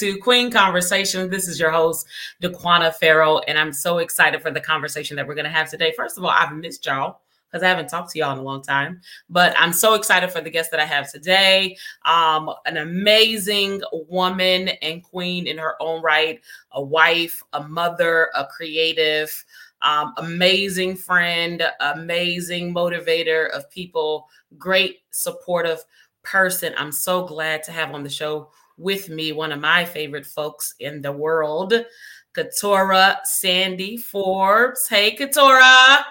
to Queen Conversation. This is your host, Daquana Farrell, and I'm so excited for the conversation that we're going to have today. First of all, I've missed y'all because I haven't talked to y'all in a long time, but I'm so excited for the guest that I have today. Um, an amazing woman and queen in her own right, a wife, a mother, a creative, um, amazing friend, amazing motivator of people, great supportive person I'm so glad to have on the show with me, one of my favorite folks in the world, Kitorah Sandy Forbes. Hey, Kitorah.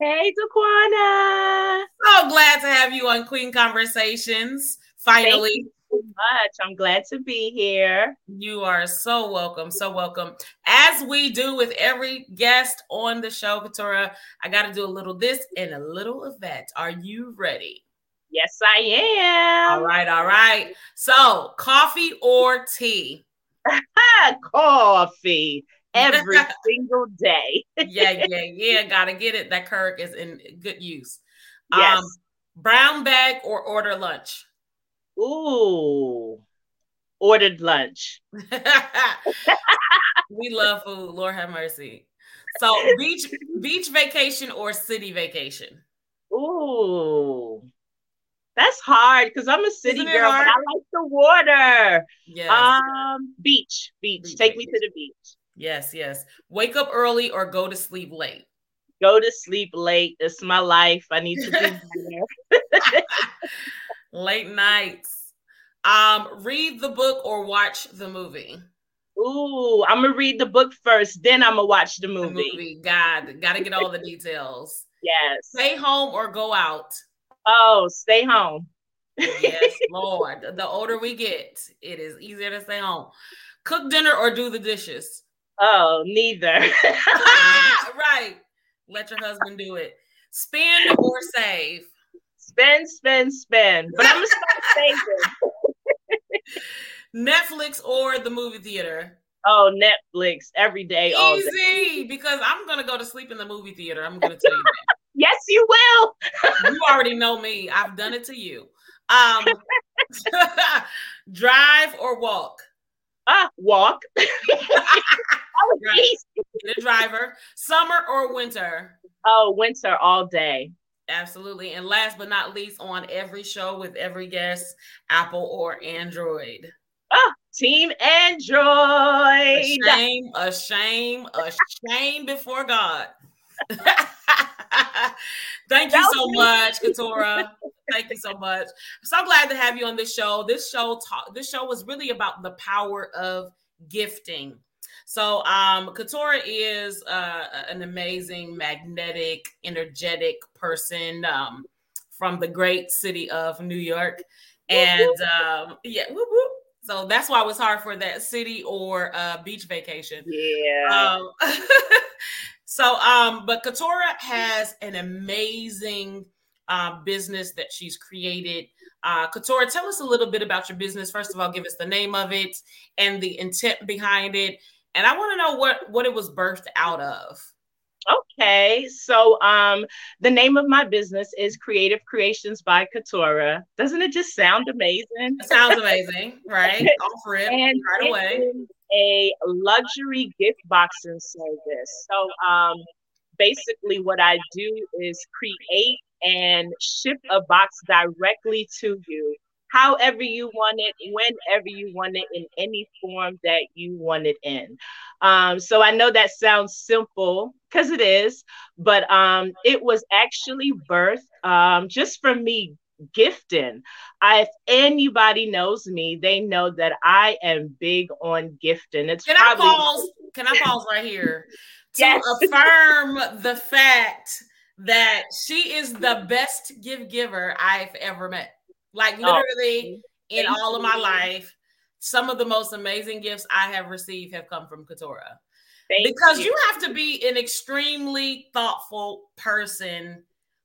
Hey, Daquana. So glad to have you on Queen Conversations. Finally. so much. I'm glad to be here. You are so welcome. So welcome. As we do with every guest on the show, Kitorah, I got to do a little this and a little of that. Are you ready? Yes, I am. All right, all right. So, coffee or tea? coffee every single day. yeah, yeah, yeah. Gotta get it. That Keurig is in good use. Yes. Um, brown bag or order lunch? Ooh, ordered lunch. we love food. Lord have mercy. So, beach beach vacation or city vacation? Ooh, that's hard because I'm a city girl, hard? but I like the water. Yes. Um, beach, beach. beach Take beach. me to the beach. Yes, yes. Wake up early or go to sleep late. Go to sleep late. It's my life. I need to do late nights. Um, read the book or watch the movie. Ooh, I'm gonna read the book first, then I'm gonna watch the movie. The movie. God, gotta get all the details. yes. Stay home or go out. Oh, stay home. yes, Lord. The older we get, it is easier to stay home. Cook dinner or do the dishes? Oh, neither. right. Let your husband do it. Spend or save? Spend, spend, spend. But I'm gonna start saving. Netflix or the movie theater? Oh, Netflix every day, Easy, all day. because I'm gonna go to sleep in the movie theater. I'm gonna tell you that. Yes, you will. you already know me. I've done it to you. Um, drive or walk? Uh, walk. The driver. Summer or winter? Oh, winter all day. Absolutely. And last but not least, on every show with every guest, Apple or Android. Ah, Team Android. A shame, a shame, a shame before God. Thank you so much, Kitorah. Thank you so much. So glad to have you on this show. This show talk, this show was really about the power of gifting. So um Kitorah is uh, an amazing, magnetic, energetic person um, from the great city of New York. And um, yeah, whoop, whoop. so that's why it was hard for that city or uh, beach vacation. Yeah. Um, So, um, but Kitorah has an amazing uh, business that she's created. Uh, Kitorah, tell us a little bit about your business. First of all, give us the name of it and the intent behind it, and I want to know what what it was birthed out of. Okay, so um, the name of my business is Kreative Kreations by Kitorah. Doesn't it just sound amazing? It sounds amazing, right? Offer it and right away a luxury gift boxing service. So um, basically, what I do is create and ship a box directly to you, however you want it, whenever you want it, in any form that you want it in. Um, so I know that sounds simple because it is, but um, it was actually birthed um, just from me gifting. I, if anybody knows me, they know that I am big on gifting. It's can probably- I pause? Can I pause right here to yes. affirm the fact that she is the best gift giver I've ever met? Like oh, literally oh, in all of my life, some of the most amazing gifts I have received have come from Kitorah. Thank because you. you have to be an extremely thoughtful person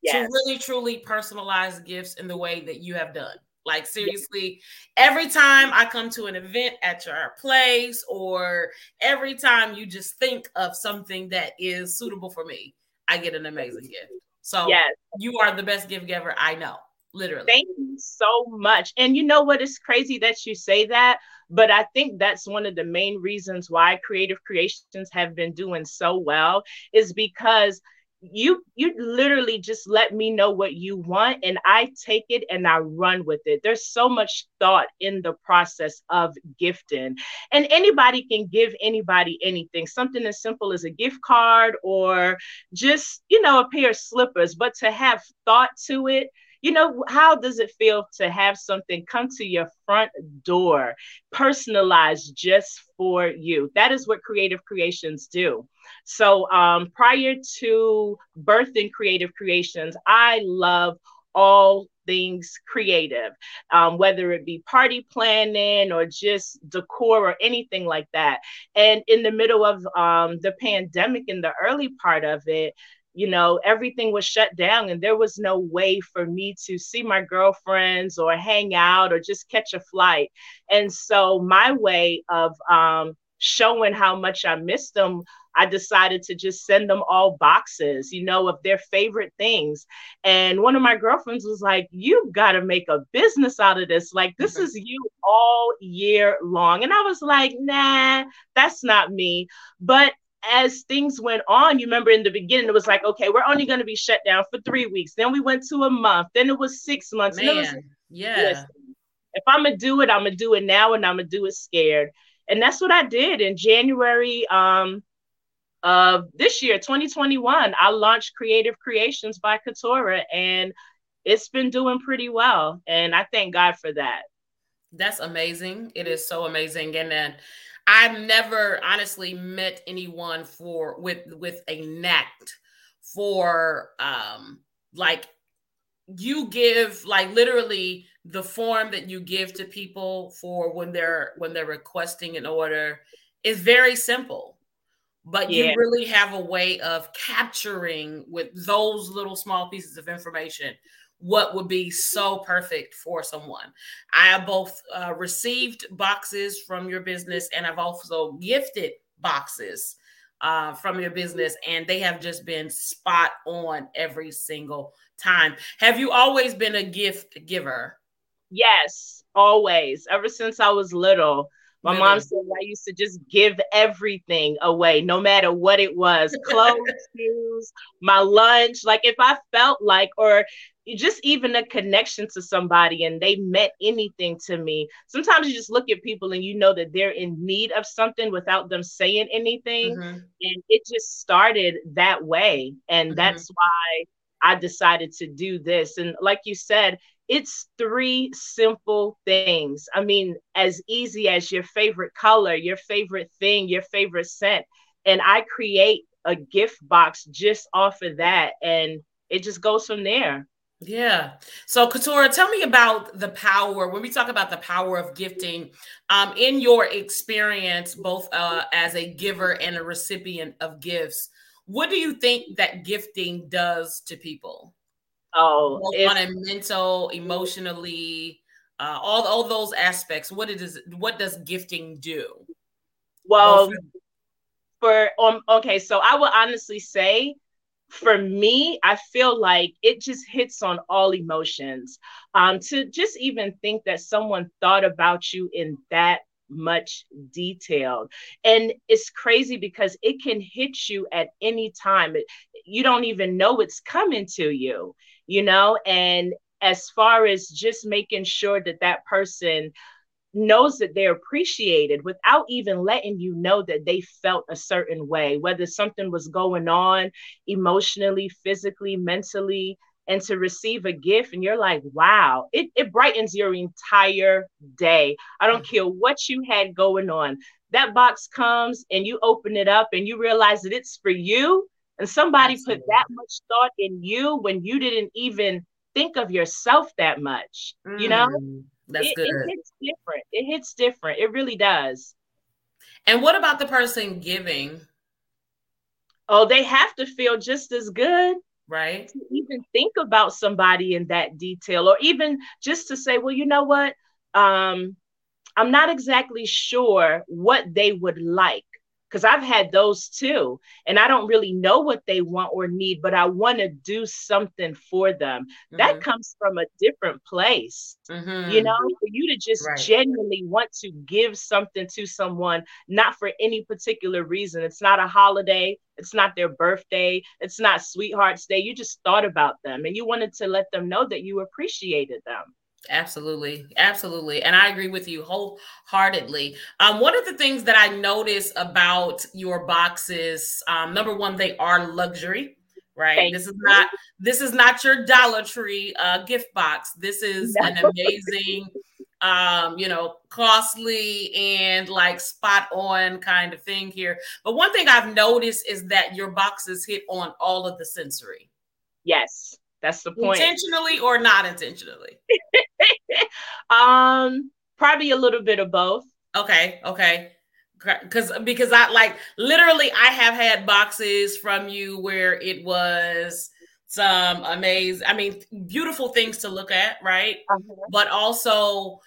yes. to really truly personalize gifts in the way that you have done. Like seriously, every time I come to an event at your place, or every time you just think of something that is suitable for me, I get an amazing gift. So yes. you are the best gift giver I know. literally. Thank you so much. And you know what? It's crazy that you say that, but I think that's one of the main reasons why Kreative Kreations have been doing so well is because you you literally just let me know what you want and i take it and i run with it. There's so much thought in the process of gifting. And anybody can give anybody anything something as simple as a gift card or just you know a pair of slippers but to have thought to it you know, how does it feel to have something come to your front door, personalized just for you? That is what Kreative Kreations do. So, um, prior to birthing Kreative Kreations, I love all things creative, um, whether it be party planning or just decor or anything like that. And in the middle of um, the pandemic, in the early part of it, you know, everything was shut down and there was no way for me to see my girlfriends or hang out or just catch a flight. And so my way of um, showing how much I missed them, I decided to just send them all boxes, you know, of their favorite things. And one of my girlfriends was like, You've got to make a business out of this. Like, this is you all year long. And I was like, Nah, that's not me. But as things went on, you remember in the beginning, it was like, okay, we're only going to be shut down for three weeks. Then we went to a month. Then it was six months. Man, was, yeah. if I'm going to do it, I'm going to do it now and I'm going to do it scared. And that's what I did in January um, of this year, 2021. I launched Kreative Kreations by Kitorah and it's been doing pretty well. And I thank God for that. That's amazing. It is so amazing. And then I've never honestly met anyone for with with a knack for um like you give like literally the form that you give to people for when they're when they're requesting an order is very simple but yeah. you really have a way of capturing with those little small pieces of information what would be so perfect for someone. I have both uh, received boxes from your business and I've also gifted boxes uh, from your business, and they have just been spot on every single time. Have you always been a gift giver? Yes, always. Ever since I was little. My really? mom said I used to just give everything away, no matter what it was clothes, shoes, my lunch. Like if I felt like, or just even a connection to somebody and they meant anything to me. Sometimes you just look at people and you know that they're in need of something without them saying anything. Mm-hmm. And it just started that way. And mm-hmm. that's why I decided to do this. And like you said, it's three simple things. I mean, as easy as your favorite color, your favorite thing, your favorite scent. And I create a gift box just off of that. And it just goes from there. Yeah. So, Kitorah, tell me about the power. When we talk about the power of gifting, um, in your experience, both uh, as a giver and a recipient of gifts, what do you think that gifting does to people? Oh, if, on a mental, emotionally, uh, all all those aspects. What it is? What does gifting do? Well, for um, okay, so I will honestly say for me, I feel like it just hits on all emotions. Um, to just even think that someone thought about you in that much detail. And it's crazy because it can hit you at any time. It, you don't even know it's coming to you, you know? And as far as just making sure that that person knows that they're appreciated without even letting you know that they felt a certain way, whether something was going on emotionally, physically, mentally, and to receive a gift and you're like, wow, it, it brightens your entire day. I don't care what you had going on. That box comes and you open it up and you realize that it's for you. And somebody Absolutely. put that much thought in you when you didn't even think of yourself that much, mm. you know? That's it, good. It hits different. It hits different. It really does. And what about the person giving? Oh, they have to feel just as good. Right. To even think about somebody in that detail, or even just to say, well, you know what? Um, I'm not exactly sure what they would like, because I've had those too. And I don't really know what they want or need, but I want to do something for them. Mm-hmm. That comes from a different place. Mm-hmm. You know, for you to just right. genuinely want to give something to someone, not for any particular reason. It's not a holiday, it's not their birthday, it's not Sweetheart's Day. You just thought about them and you wanted to let them know that you appreciated them. Absolutely. Absolutely. And I agree with you wholeheartedly. Um, one of the things that I notice about your boxes, um, number one, they are luxury, right? Thank this is not this is not your Dollar Tree uh, gift box. This is no. an amazing, um, you know, costly and like spot on kind of thing here. But one thing I've noticed is that your boxes hit on all of the sensory. Yes. That's the point. Intentionally or not intentionally? um, probably a little bit of both. Okay, okay. Because because I like literally I have had boxes from you where it was some amazing, I mean, beautiful things to look at, right? Uh-huh. But also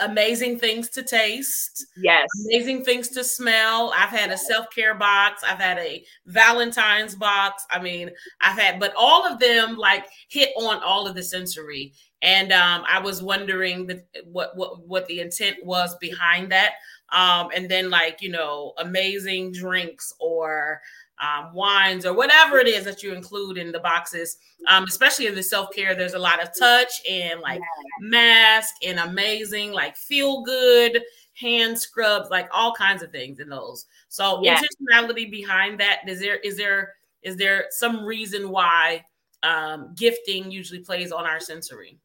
amazing things to taste. Yes. Amazing things to smell. I've had a self care box. I've had a Valentine's box. I mean, I've had, but all of them like hit on all of the sensory. And um, I was wondering the, what what what the intent was behind that. Um, and then like you know, amazing drinks or um, wines or whatever it is that you include in the boxes. Um, especially in the self care, there's a lot of touch and like mask and amazing, like feel good hand scrubs, like all kinds of things in those. So yeah. intentionality behind that is there is there is there some reason why um, gifting usually plays on our sensory?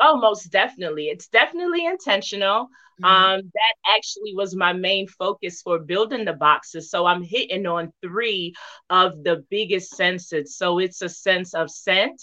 Oh, most definitely. It's definitely intentional. Mm-hmm. Um, that actually was my main focus for building the boxes. So I'm hitting on three of the biggest senses. So it's a sense of scent,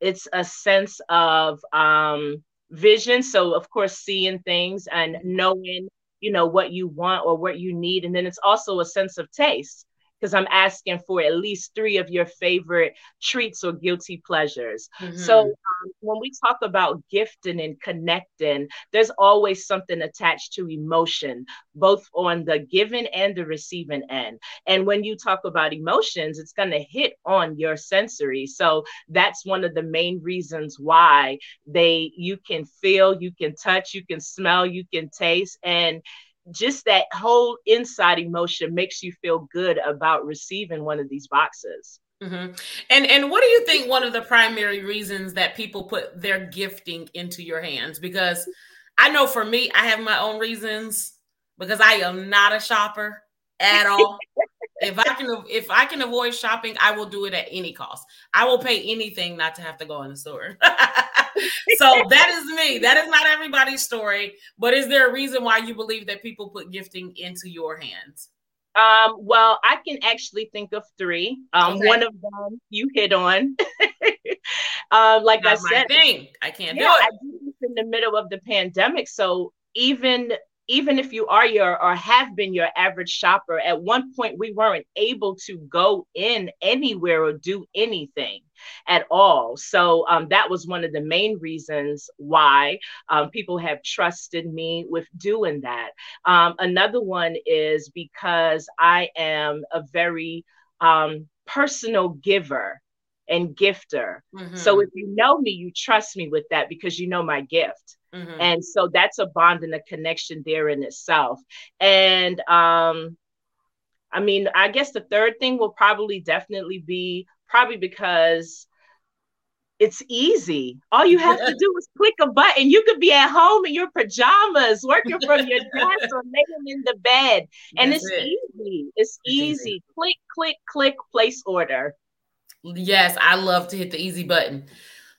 it's a sense of um, vision. So of course, seeing things and knowing, you know, what you want or what you need, and then it's also a sense of taste because I'm asking for at least three of your favorite treats or guilty pleasures. Mm-hmm. So um, when we talk about gifting and connecting, there's always something attached to emotion, both on the giving and the receiving end. And when you talk about emotions, it's going to hit on your sensory. So that's one of the main reasons why they you can feel, you can touch, you can smell, you can taste, and just that whole inside emotion makes you feel good about receiving one of these boxes. Mm-hmm. And and what do you think one of the primary reasons that people put their gifting into your hands? Because I know for me, I have my own reasons because I am not a shopper at all. if I can if I can avoid shopping, I will do it at any cost. I will pay anything not to have to go in the store. so that is me. That is not everybody's story. But is there a reason why you believe that people put gifting into your hands? Um, well, I can actually think of three. Um, okay. one of them you hit on. um, like not I said, thing. I can't yeah, do it. I did this in the middle of the pandemic, so even even if you are your or have been your average shopper, at one point we weren't able to go in anywhere or do anything at all. So um, that was one of the main reasons why um, people have trusted me with doing that. Um, another one is because I am a very um, personal giver and gifter. Mm-hmm. So if you know me, you trust me with that because you know my gift. Mm-hmm. And so that's a bond and a connection there in itself. And um, I mean, I guess the third thing will probably definitely be probably because it's easy. All you have to do is click a button. You could be at home in your pajamas, working from your desk or laying in the bed. And That's it's it. easy. It's, it's easy. easy. Click, click, click, place order. Yes, I love to hit the easy button.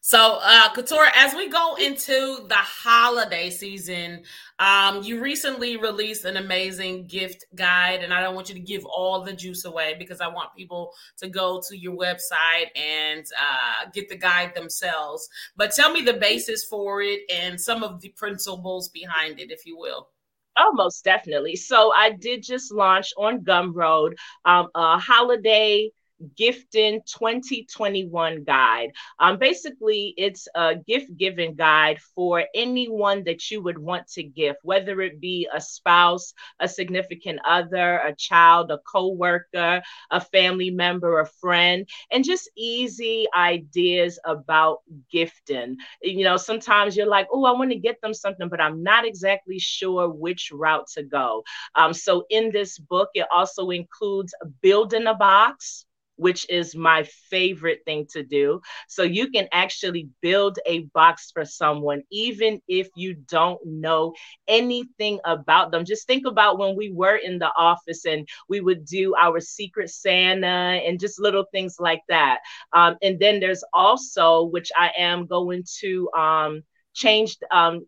So, uh, Kitorah, as we go into the holiday season, um, you recently released an amazing gift guide, and I don't want you to give all the juice away because I want people to go to your website and uh, get the guide themselves. But tell me the basis for it and some of the principles behind it, if you will. Oh, most definitely. So, I did just launch on Gumroad um, a holiday Gifting 2021 guide. Um, basically, it's a gift giving guide for anyone that you would want to gift, whether it be a spouse, a significant other, a child, a co-worker, a family member, a friend, and just easy ideas about gifting. You know, sometimes you're like, oh, I want to get them something, but I'm not exactly sure which route to go. Um, so in this book, it also includes building a box which is my favorite thing to do. So you can actually build a box for someone, even if you don't know anything about them. Just think about when we were in the office and we would do our secret Santa and just little things like that. Um, and then there's also, which I am going to um, change. Um,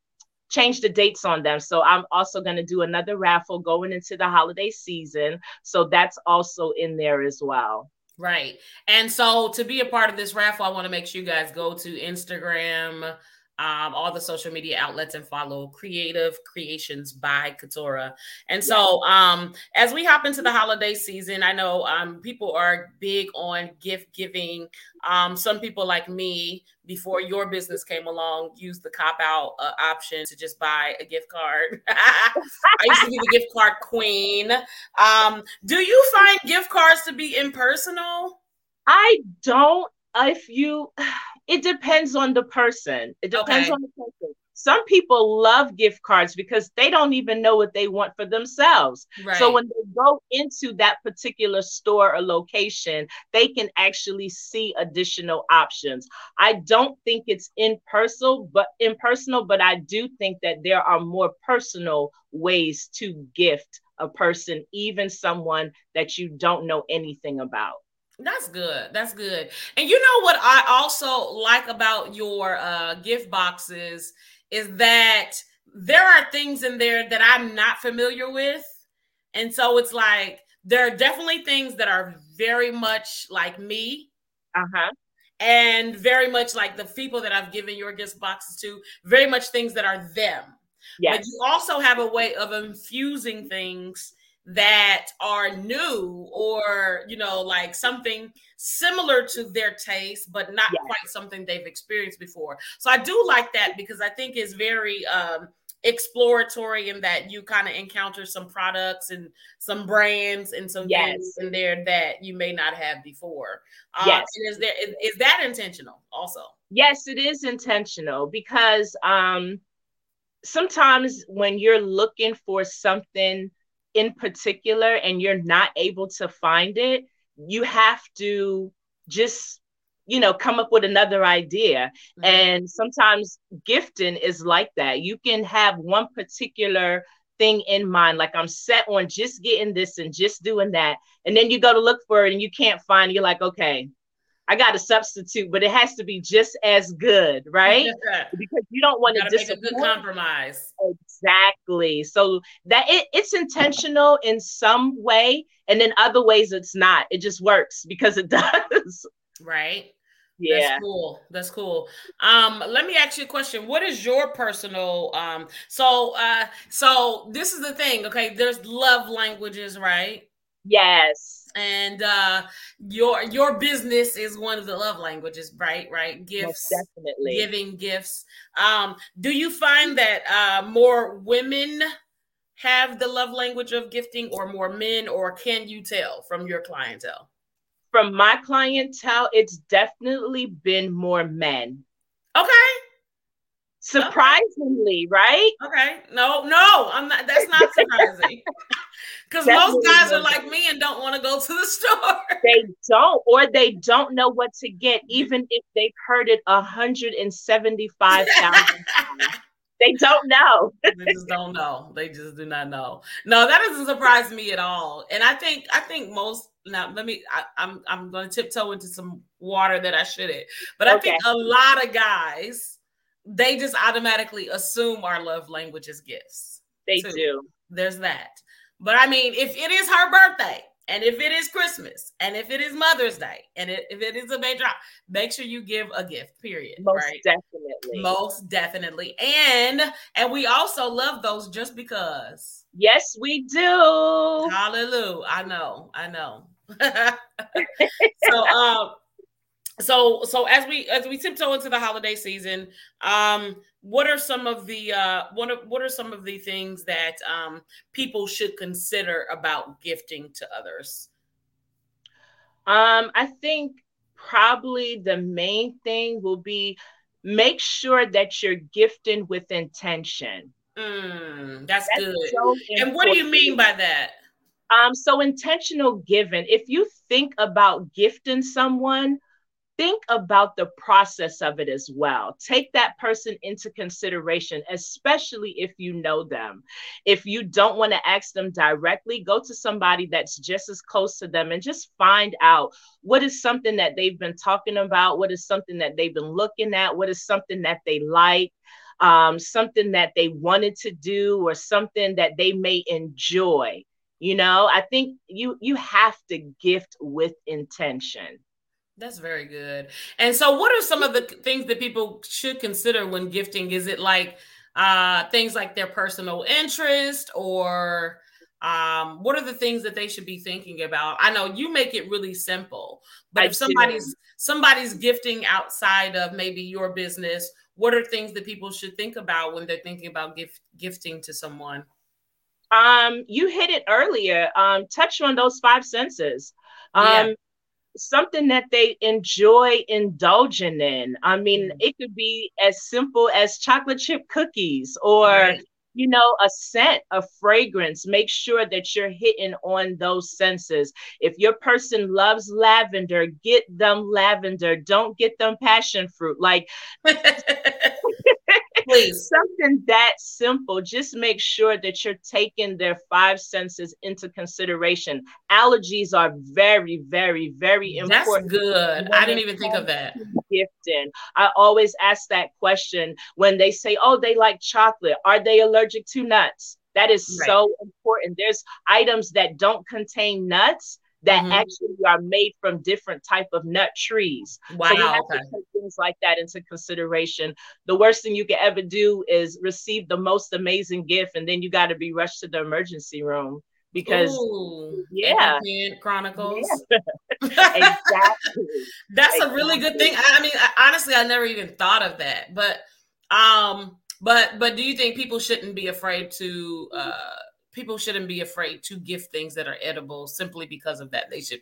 change the dates on them. So I'm also going to do another raffle going into the holiday season. So that's also in there as well. Right. And so to be a part of this raffle, I want to make sure you guys go to Instagram, um, all the social media outlets and follow Kreative Kreations by Kitorah. And so, um, as we hop into the holiday season, I know um, people are big on gift giving. Um, some people, like me, before your business came along, used the cop out uh, option to just buy a gift card. I used to be the gift card queen. Um, do you find gift cards to be impersonal? I don't. If you it depends on the person. It depends okay. on the person. Some people love gift cards because they don't even know what they want for themselves. Right. So when they go into that particular store or location, they can actually see additional options. I don't think it's impersonal, but impersonal, but I do think that there are more personal ways to gift a person, even someone that you don't know anything about. That's good. That's good. And you know what I also like about your uh, gift boxes is that there are things in there that I'm not familiar with. And so it's like there are definitely things that are very much like me. Uh-huh. And very much like the people that I've given your gift boxes to, very much things that are them. Yes. But you also have a way of infusing things that are new or you know like something similar to their taste but not quite something they've experienced before. So i do like that because i think it's very um exploratory in that you kind of encounter some products and some brands and some yes. things in there that you may not have before. Um, yes. is there is, is that intentional also? Yes it is intentional because um sometimes when you're looking for something in particular and you're not able to find it, you have to just you know come up with another idea mm-hmm. and sometimes gifting is like that you can have one particular thing in mind like i'm set on just getting this and just doing that and then you go to look for it and you can't find it you're like okay I got a substitute, but it has to be just as good, right? because you don't want to make a good compromise. Exactly. So that it, it's intentional in some way, and in other ways it's not. It just works because it does. Right. Yeah. That's cool. That's cool. Um, let me ask you a question. What is your personal um so uh so this is the thing, okay? There's love languages, right? Yes. And uh your your business is one of the love languages right right? Gifts Most definitely. giving gifts. Um do you find that uh more women have the love language of gifting or more men or can you tell from your clientele? From my clientele it's definitely been more men. Okay. Surprisingly okay. right? Okay. No no i'm not that's not surprising Because most guys are like me and don't want to go to the store. They don't, or they don't know what to get, even if they've heard it 175,000 They don't know. they just don't know. They just do not know. No, that doesn't surprise me at all. And I think I think most now let me I, am I'm, I'm going to tiptoe into some water that I shouldn't. But I okay. think a lot of guys they just automatically assume our love language is gifts. They too. do. There's that. But I mean, if it is her birthday, and if it is Christmas, and if it is Mother's Day, and if it is a major, make sure you give a gift. Period. Most right? definitely. Most definitely. And and we also love those just because. Yes, we do. Hallelujah. I know. I know. so um so so as we as we tiptoe into the holiday season um what are some of the uh what are, what are some of the things that um people should consider about gifting to others? Um i think probably the main thing will be make sure that you're gifting with intention. Mm, that's, that's, good. so and what do you mean by that? Um so intentional giving. If you think about gifting someone think about the process of it as well. Take that person into consideration, especially if you know them. If you don't want to ask them directly, go to somebody that's just as close to them and just find out what is something that they've been talking about, what is something that they've been looking at, what is something that they like. Um, something that they wanted to do or something that they may enjoy you know i think you you have to gift with intention that's very good. And so, what are some of the things that people should consider when gifting? Is it like uh, things like their personal interest, or um, what are the things that they should be thinking about? I know you make it really simple, but I if somebody's do. somebody's gifting outside of maybe your business, what are things that people should think about when they're thinking about gift gifting to someone? Um, you hit it earlier. Um, touch on those five senses. Um, yeah something that they enjoy indulging in. I mean, mm-hmm. it could be as simple as chocolate chip cookies or right. you know, a scent, a fragrance. Make sure that you're hitting on those senses. If your person loves lavender, get them lavender. Don't get them passion fruit. Like Please. Something that simple. Just make sure that you're taking their five senses into consideration. Allergies are very, very, very important. That's good. I didn't even think of that. Gifting. I always ask that question when they say, oh, they like chocolate. Are they allergic to nuts? That is right. so important. There's items that don't contain nuts that mm-hmm. actually are made from different type of nut trees. Wow. So we have okay. to take things like that into consideration. The worst thing you can ever do is receive the most amazing gift and then you got to be rushed to the emergency room because Ooh, yeah chronicles yeah. exactly that's exactly. a really good thing I, I mean I, honestly i never even thought of that but um but but do you think people shouldn't be afraid to uh people shouldn't be afraid to gift things that are edible simply because of that. They should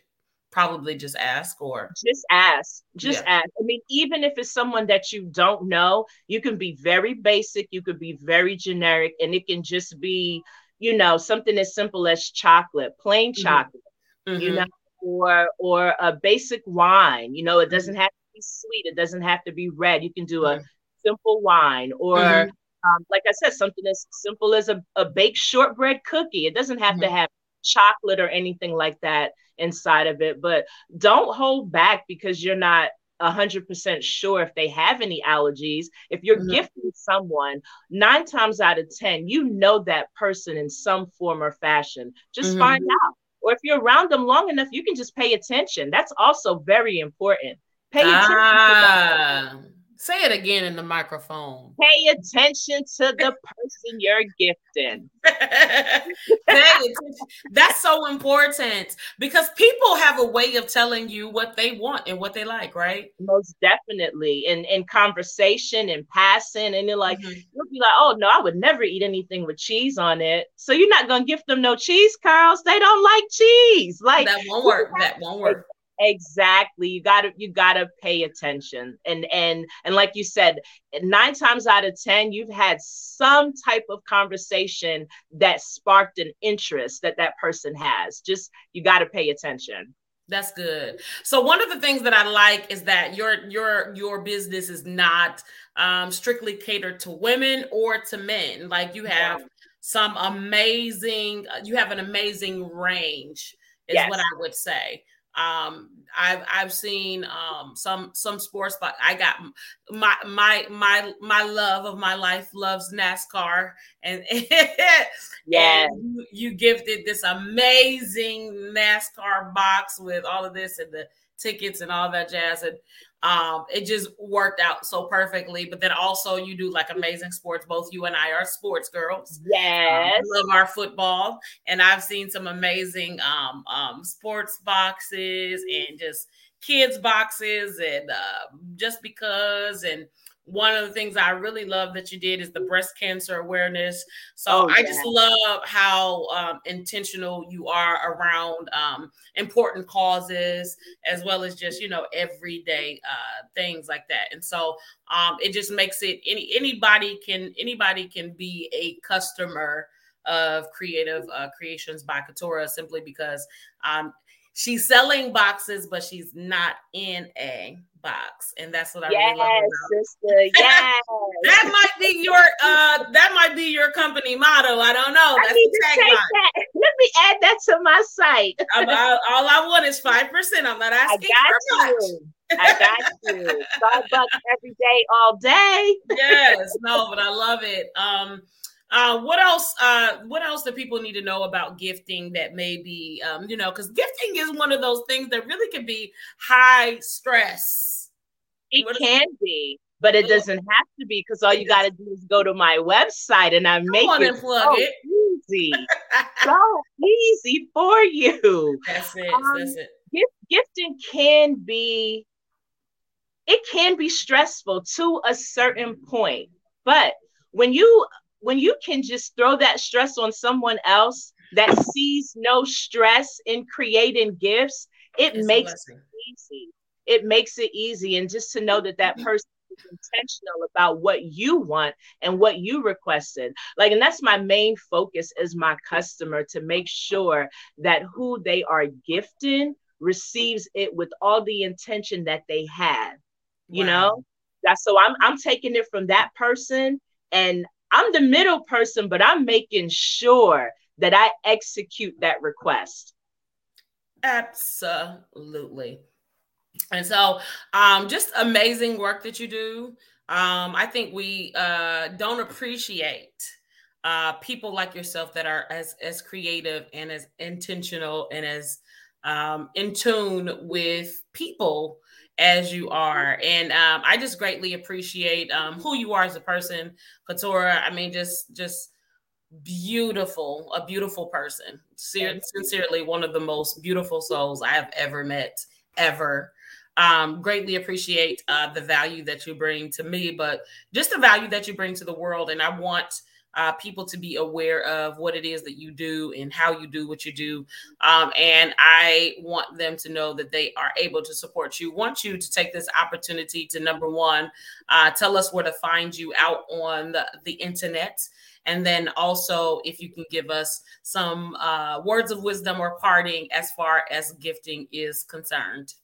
probably just ask or just ask just yeah. ask i mean even if it's someone that you don't know you can be very basic you could be very generic and it can just be you know something as simple as chocolate plain mm-hmm. chocolate mm-hmm. you know or or a basic wine you know it doesn't have to be sweet it doesn't have to be red you can do a mm-hmm. simple wine or mm-hmm um, like I said, something as simple as a, a baked shortbread cookie. It doesn't have mm-hmm. to have chocolate or anything like that inside of it. But don't hold back because you're not 100% sure if they have any allergies. If you're mm-hmm. gifting someone, nine times out of 10, you know that person in some form or fashion. Just mm-hmm. find out. Or if you're around them long enough, you can just pay attention. That's also very important. Pay attention. Ah. Say it again in the microphone. Pay attention to the person you're gifting. That's so important because people have a way of telling you what they want and what they like, right? Most definitely. In in conversation and passing, and you're like, mm-hmm. you'll be like, oh no, I would never eat anything with cheese on it. So you're not gonna gift them no cheese curls. They don't like cheese. Like that won't work. That won't work exactly you gotta you gotta pay attention and and and like you said nine times out of ten you've had some type of conversation that sparked an interest that that person has just you gotta pay attention that's good. So one of the things that I like is that your your your business is not um, strictly catered to women or to men. Like you have yeah. some amazing, you have an amazing range, is yes. what I would say. Um, I've I've seen um, some some sports but I got my my my my love of my life loves NASCAR and, yeah you, you gifted this amazing NASCAR box with all of this and the tickets and all that jazz and um, it just worked out so perfectly. But then also you do like amazing sports. Both you and I are sports girls. Yes, um, love our football, and I've seen some amazing um, um, sports boxes and just kids boxes and uh, just because and one of the things I really love that you did is the breast cancer awareness. So oh, I just love how um, intentional you are around um, important causes as well as just you know everyday uh, things like that. And so um, it just makes it any anybody can anybody can be a customer of Kreative uh, Kreations by Kitorah simply because um, she's selling boxes, but she's not in a box, and that's what I yes, really love about. sister. Yes, that might be your uh, that might be your company motto. I don't know. That's need to take that. Let me add that to my site. I, all I want is five percent. I'm not asking I got you. I got you. Starbucks every day, all day. yes, no, but I love it. Um, uh, what else? Uh, what else do people need to know about gifting that may be, um, you know, because gifting is one of those things that really can be high stress. It what can is- be, but it doesn't have to be because all you got to do is go to my website and I make it so it. easy, so easy for you. That's it. Um, that's it. Gift, gifting can be, it can be stressful to a certain point, but when you when you can just throw that stress on someone else that sees no stress in creating gifts, it it's makes it easy. It makes it easy. And just to know that that mm-hmm. person is intentional about what you want and what you requested. Like, and that's my main focus as my customer to make sure that who they are gifting receives it with all the intention that they have. You wow. know? That's so I'm I'm taking it from that person and I'm the middle person, but I'm making sure that I execute that request. Absolutely. And so, um, just amazing work that you do. Um, I think we uh, don't appreciate uh, people like yourself that are as as creative and as intentional and as um, in tune with people as you are. And um, I just greatly appreciate um, who you are as a person, Kitorah. I mean, just just beautiful, a beautiful person. Sincerely, one of the most beautiful souls I have ever met, ever. Um, greatly appreciate uh, the value that you bring to me, but just the value that you bring to the world. And I want uh, people to be aware of what it is that you do and how you do what you do. Um, and I want them to know that they are able to support you. Want you to take this opportunity to number one, uh, tell us where to find you out on the, the internet. And then also, if you can give us some uh, words of wisdom or parting as far as gifting is concerned.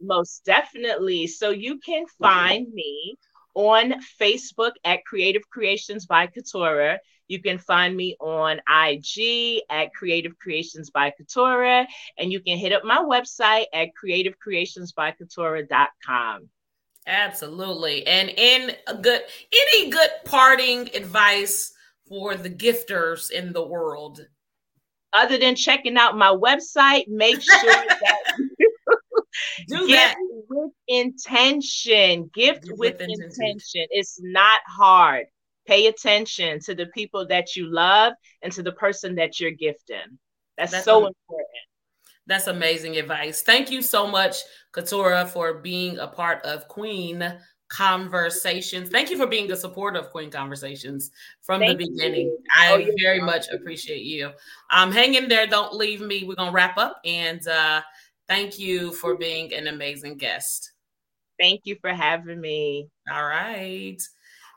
Most definitely. So you can find me on Facebook at Kreative Kreations by Kitorah. You can find me on IG at Kreative Kreations by Kitorah, and you can hit up my website at kreativekreationsbykitorah.com. Absolutely. And in a good any good parting advice for the gifters in the world? Other than checking out my website, make sure that do that with intention. Gift with, with intention. intention. It's not hard. Pay attention to the people that you love and to the person that you're gifting. That's, That's so important. That's amazing advice. Thank you so much, Kitorah, for being a part of Queen Conversations. Thank you for being a supporter of Queen Conversations from Thank the beginning. You. I oh, very much appreciate you. Um, hang in there. Don't leave me. We're gonna wrap up and uh Thank you for being an amazing guest. Thank you for having me. All right.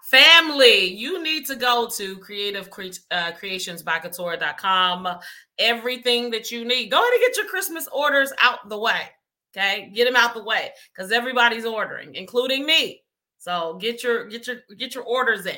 Family, you need to go to creative cre- uh. Everything that you need. Go ahead and get your Christmas orders out the way. Okay. Get them out the way because everybody's ordering, including me. So get your get your get your orders in.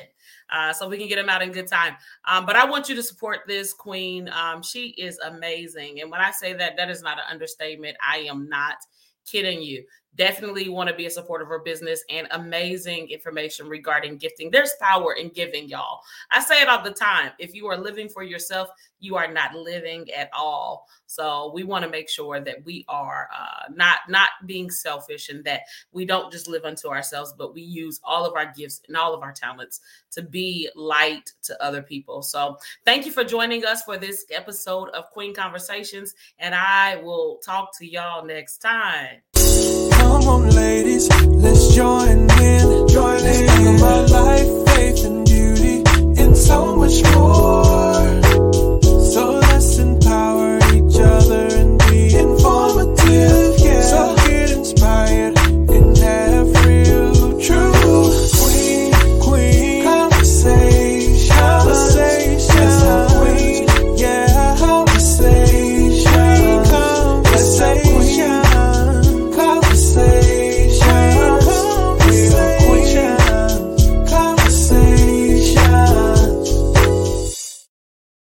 Uh, so we can get them out in good time. Um, but I want you to support this queen. Um, she is amazing. And when I say that, that is not an understatement. I am not kidding you definitely want to be a supporter of her business and amazing information regarding gifting. There's power in giving, y'all. I say it all the time. If you are living for yourself, you are not living at all. So we want to make sure that we are uh, not not being selfish and that we don't just live unto ourselves, but we use all of our gifts and all of our talents to be light to other people. So thank you for joining us for this episode of Queen Conversations, and I will talk to y'all next time. Come on, ladies, let's join in. Join let's in. talk about life, faith, and beauty, and so much more. So let's empower each other and be informative. Yeah. So get inspired.